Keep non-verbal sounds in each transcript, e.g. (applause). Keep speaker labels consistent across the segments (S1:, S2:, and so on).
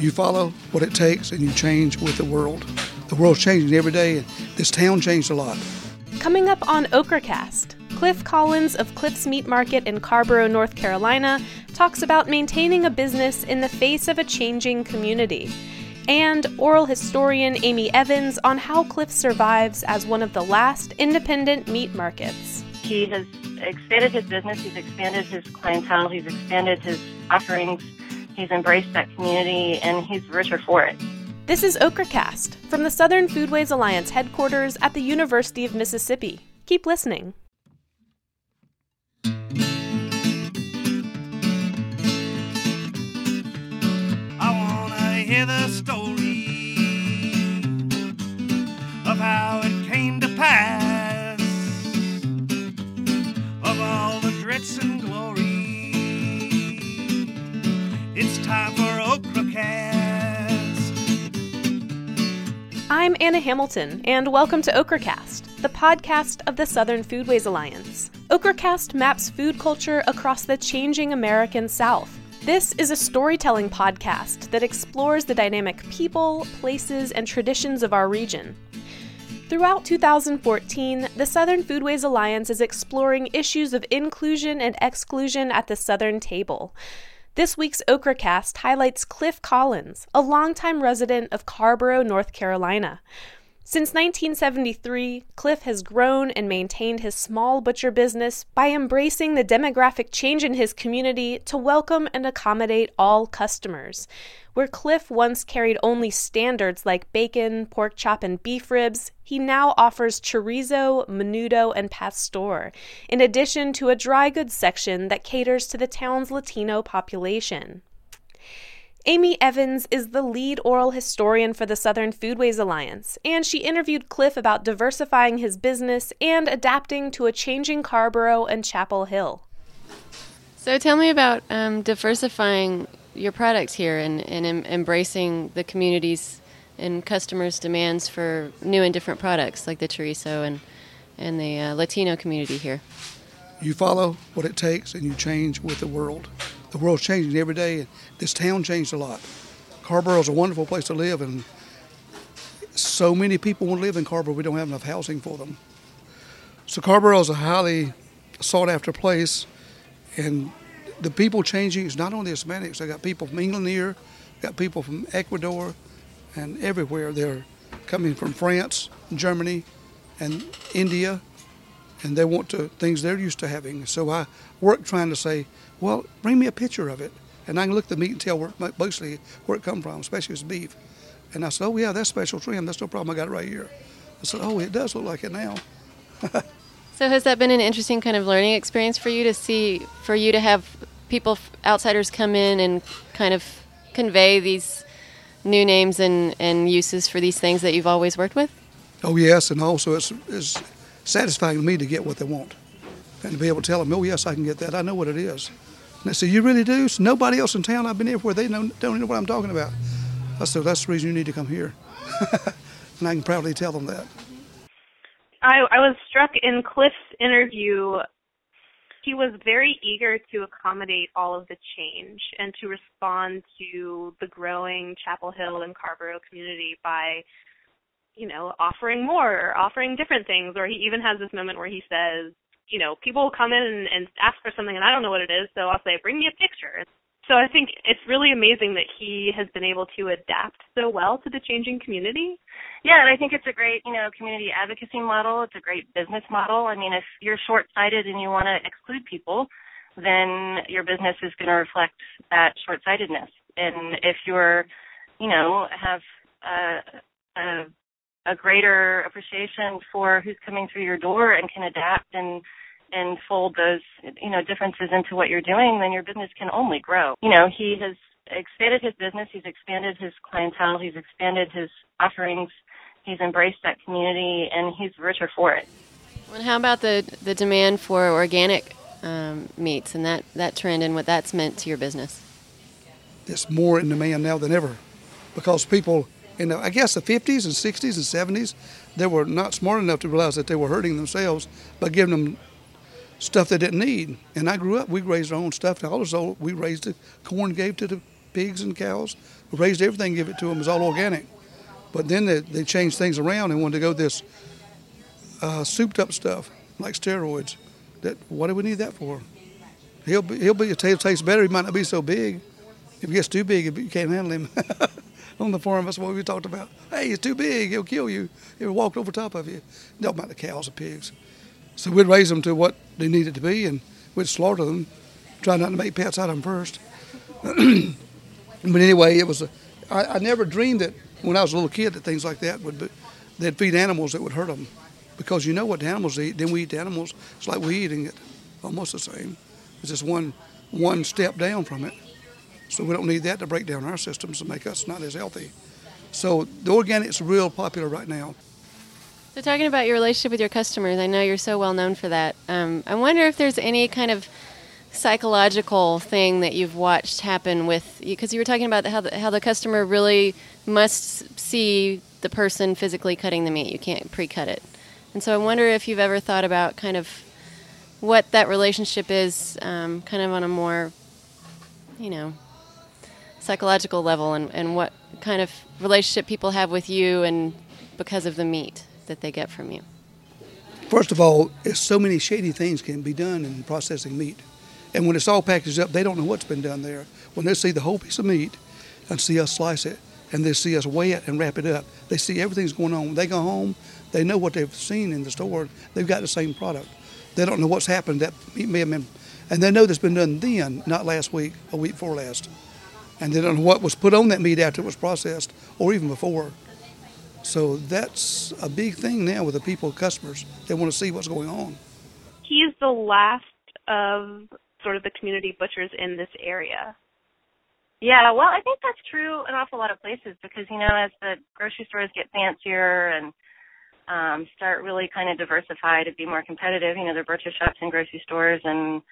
S1: You follow what it takes and you change with the world. The world's changing every day, and this town changed a lot.
S2: Coming up on Okracast, Cliff Collins of Cliff's Meat Market in Carrboro, North Carolina, talks about maintaining a business in the face of a changing community. And oral historian Amy Evans on how Cliff survives as one of the last independent meat markets.
S3: He has expanded his business, he's expanded his clientele, he's expanded his offerings, he's embraced that community, and he's richer for it.
S2: This is Okracast from the Southern Foodways Alliance headquarters at the University of Mississippi. Keep listening.
S4: I wanna hear the story of how it came to pass, of all the threats and glory.
S2: I'm Anna Hamilton, and welcome to Okracast, the podcast of the Southern Foodways Alliance. Okracast maps food culture across the changing American South. This is a storytelling podcast that explores the dynamic people, places, and traditions of our region. Throughout 2014, the Southern Foodways Alliance is exploring issues of inclusion and exclusion at the Southern table. This week's Okracast highlights Cliff Collins, a longtime resident of Carrboro, North Carolina. Since 1973, Cliff has grown and maintained his small butcher business by embracing the demographic change in his community to welcome and accommodate all customers. Where Cliff once carried only standards like bacon, pork chop, and beef ribs, he now offers chorizo, menudo, and pastor, in addition to a dry goods section that caters to the town's Latino population. Amy Evans is the lead oral historian for the Southern Foodways Alliance, and she interviewed Cliff about diversifying his business and adapting to a changing Carrboro and Chapel Hill.
S5: So tell me about um, diversifying your products here and, and em- embracing the community's and customers' demands for new and different products like the chorizo and, and the uh, Latino community here.
S1: You follow what it takes and you change with the world. The world's changing every day, and this town changed a lot. Carrboro is a wonderful place to live, and so many people want to live in Carrboro, we don't have enough housing for them. So Carrboro is a highly sought after place, and the people changing is not only Hispanics. I got people from England here, got people from Ecuador, and everywhere. They're coming from France, Germany, and India, and they want to things they're used to having. So I work trying to say, well, bring me a picture of it, and I can look at the meat and tell where, mostly where it come from, especially if it's beef. And I said, oh yeah, that's special trim. That's no problem. I got it right here. I said, oh, it does look like it now. (laughs)
S5: So has that been an interesting kind of learning experience for you to see, for you to have people, outsiders come in and kind of convey these new names and, and uses for these things that you've always worked with?
S1: Oh yes, and also it's, it's satisfying to me to get what they want, and to be able to tell them, oh yes, I can get that. I know what it is. And they say, you really do? So nobody else in town I've been everywhere. They know, don't know what I'm talking about. I said, that's the reason you need to come here, (laughs) and I can proudly tell them that.
S6: I, I was struck in Cliff's interview. He was very eager to accommodate all of the change and to respond to the growing Chapel Hill and Carrboro community by, you know, offering more, or offering different things. Or he even has this moment where he says, you know, people will come in and, and ask for something and I don't know what it is, so I'll say, bring me a picture. So I think it's really amazing that he has been able to adapt so well to the changing community.
S3: Yeah, and I think it's a great, you know, community advocacy model. It's a great business model. I mean, if you're short-sighted and you want to exclude people, then your business is going to reflect that short-sightedness. And if you're, you know, have a, a, a greater appreciation for who's coming through your door and can adapt and and fold those you know differences into what you're doing, then your business can only grow. You know, he has expanded his business, he's expanded his clientele, he's expanded his offerings, he's embraced that community, and he's richer for it.
S5: And how about the the demand for organic um, meats and that that trend and what that's meant to your business?
S1: It's more in demand now than ever, because people in the, I guess the 50s and 60s and 70s, they were not smart enough to realize that they were hurting themselves by giving them stuff they didn't need. And I grew up, we raised our own stuff. All this old, we raised the corn, gave to the pigs and cows. We raised everything, give it to them. It was all organic. But then they, they changed things around and wanted to go this uh, souped up stuff like steroids. That what do we need that for? He'll be, he'll be he'll taste better. He might not be so big. If he gets too big, you can't handle him. (laughs) On the farm, that's what we talked about. Hey, it's too big. It'll kill you. He'll walk over top of you. About the cows and pigs. So we'd raise them to what they needed to be, and we'd slaughter them, try not to make pets out of them first. (clears throat) but anyway, it was. A, I, I never dreamed that when I was a little kid that things like that would be, they'd feed animals that would hurt them, because you know what the animals eat. Then we eat the animals. It's like we're eating it, almost the same. It's just one one step down from it. So we don't need that to break down our systems to make us not as healthy. So the organic's real popular right now.
S5: So talking about your relationship with your customers, I know you're so well known for that. Um, I wonder if there's any kind of psychological thing that you've watched happen with because you were talking about how the, how the customer really must see the person physically cutting the meat. You can't pre-cut it. And so I wonder if you've ever thought about kind of what that relationship is, um, kind of on a more, you know, psychological level, and, and what kind of relationship people have with you, and because of the meat that they get from you.
S1: First of all, so many shady things can be done in processing meat. And when it's all packaged up, they don't know what's been done there. When they see the whole piece of meat and see us slice it, and they see us weigh it and wrap it up, they see everything's going on. When they go home, they know what they've seen in the store. They've got the same product. They don't know what's happened. That meat may have been, and they know that's been done then, not last week, a week before last. And they don't know what was put on that meat after it was processed, or even before. So that's a big thing now with the people, customers. They want to see what's going on.
S6: He's the last of sort of the community butchers in this area.
S3: Yeah, well, I think that's true an awful lot of places because you know as the grocery stores get fancier and um, start really kind of diversify to be more competitive, you know, there are butcher shops and grocery stores, and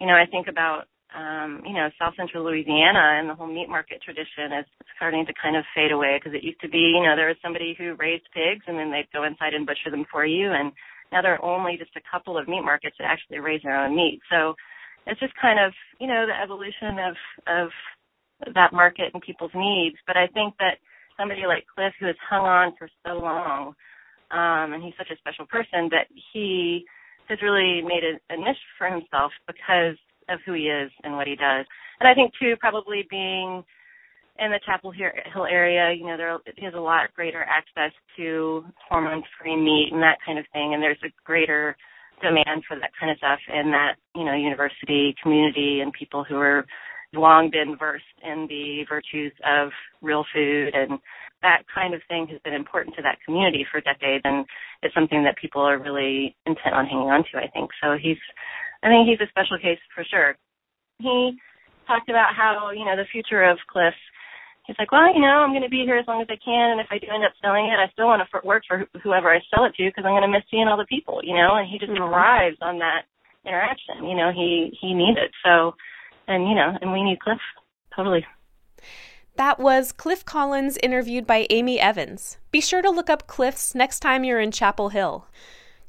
S3: you know, I think about um, you know South Central Louisiana and the whole meat market tradition is starting to kind of fade away because it used to be, you know, there was somebody who raised pigs and then they'd go inside and butcher them for you, and now there are only just a couple of meat markets that actually raise their own meat. So it's just kind of you know the evolution of of that market and people's needs. But I think that somebody like Cliff, who has hung on for so long, um, and he's such a special person that he has really made a, a niche for himself because of who he is and what he does. And I think too, probably being in the Chapel Hill area, you know, there he has a lot greater access to hormone-free meat and that kind of thing, and there's a greater demand for that kind of stuff in that you know university community and people who are long been versed in the virtues of real food. And that kind of thing has been important to that community for decades. And it's something that people are really intent on hanging on to i think. So he's i think he's a special case for sure he talked about how you know the future of Cliff. he's like well you know i'm going to be here as long as i can and if i do end up selling it i still want to work for whoever i sell it to because i'm going to miss seeing all the people you know and he just mm-hmm. thrives on that interaction you know he he needs it so and you know, and we need Cliff totally.
S2: That was Cliff Collins interviewed by Amy Evans. Be sure to look up Cliff's next time you're in Chapel Hill.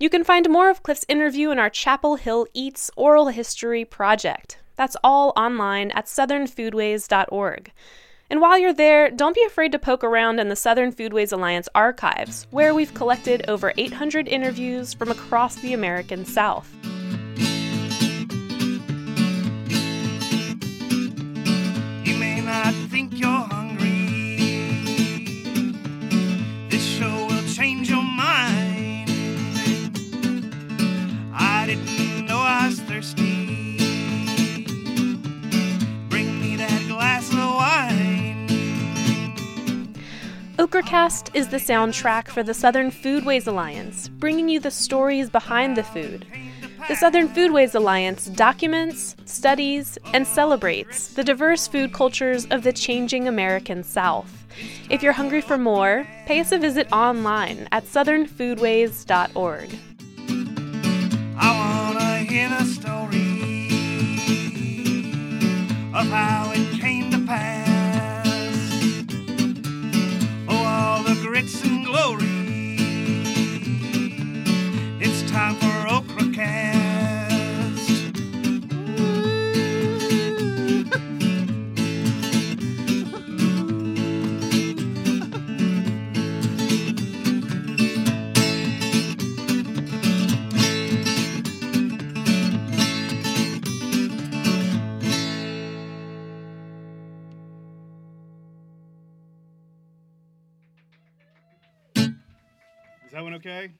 S2: You can find more of Cliff's interview in our Chapel Hill Eats Oral History project. That's all online at southernfoodways.org. And while you're there, don't be afraid to poke around in the Southern Foodways Alliance archives, where we've collected over 800 interviews from across the American South. Okracast is the soundtrack for the Southern Foodways Alliance, bringing you the stories behind the food. The Southern Foodways Alliance documents, studies, and celebrates the diverse food cultures of the changing American South. If you're hungry for more, pay us a visit online at southernfoodways.org.
S4: I want to hear the story of how it came to pass. Grits and glory. It's time that one okay?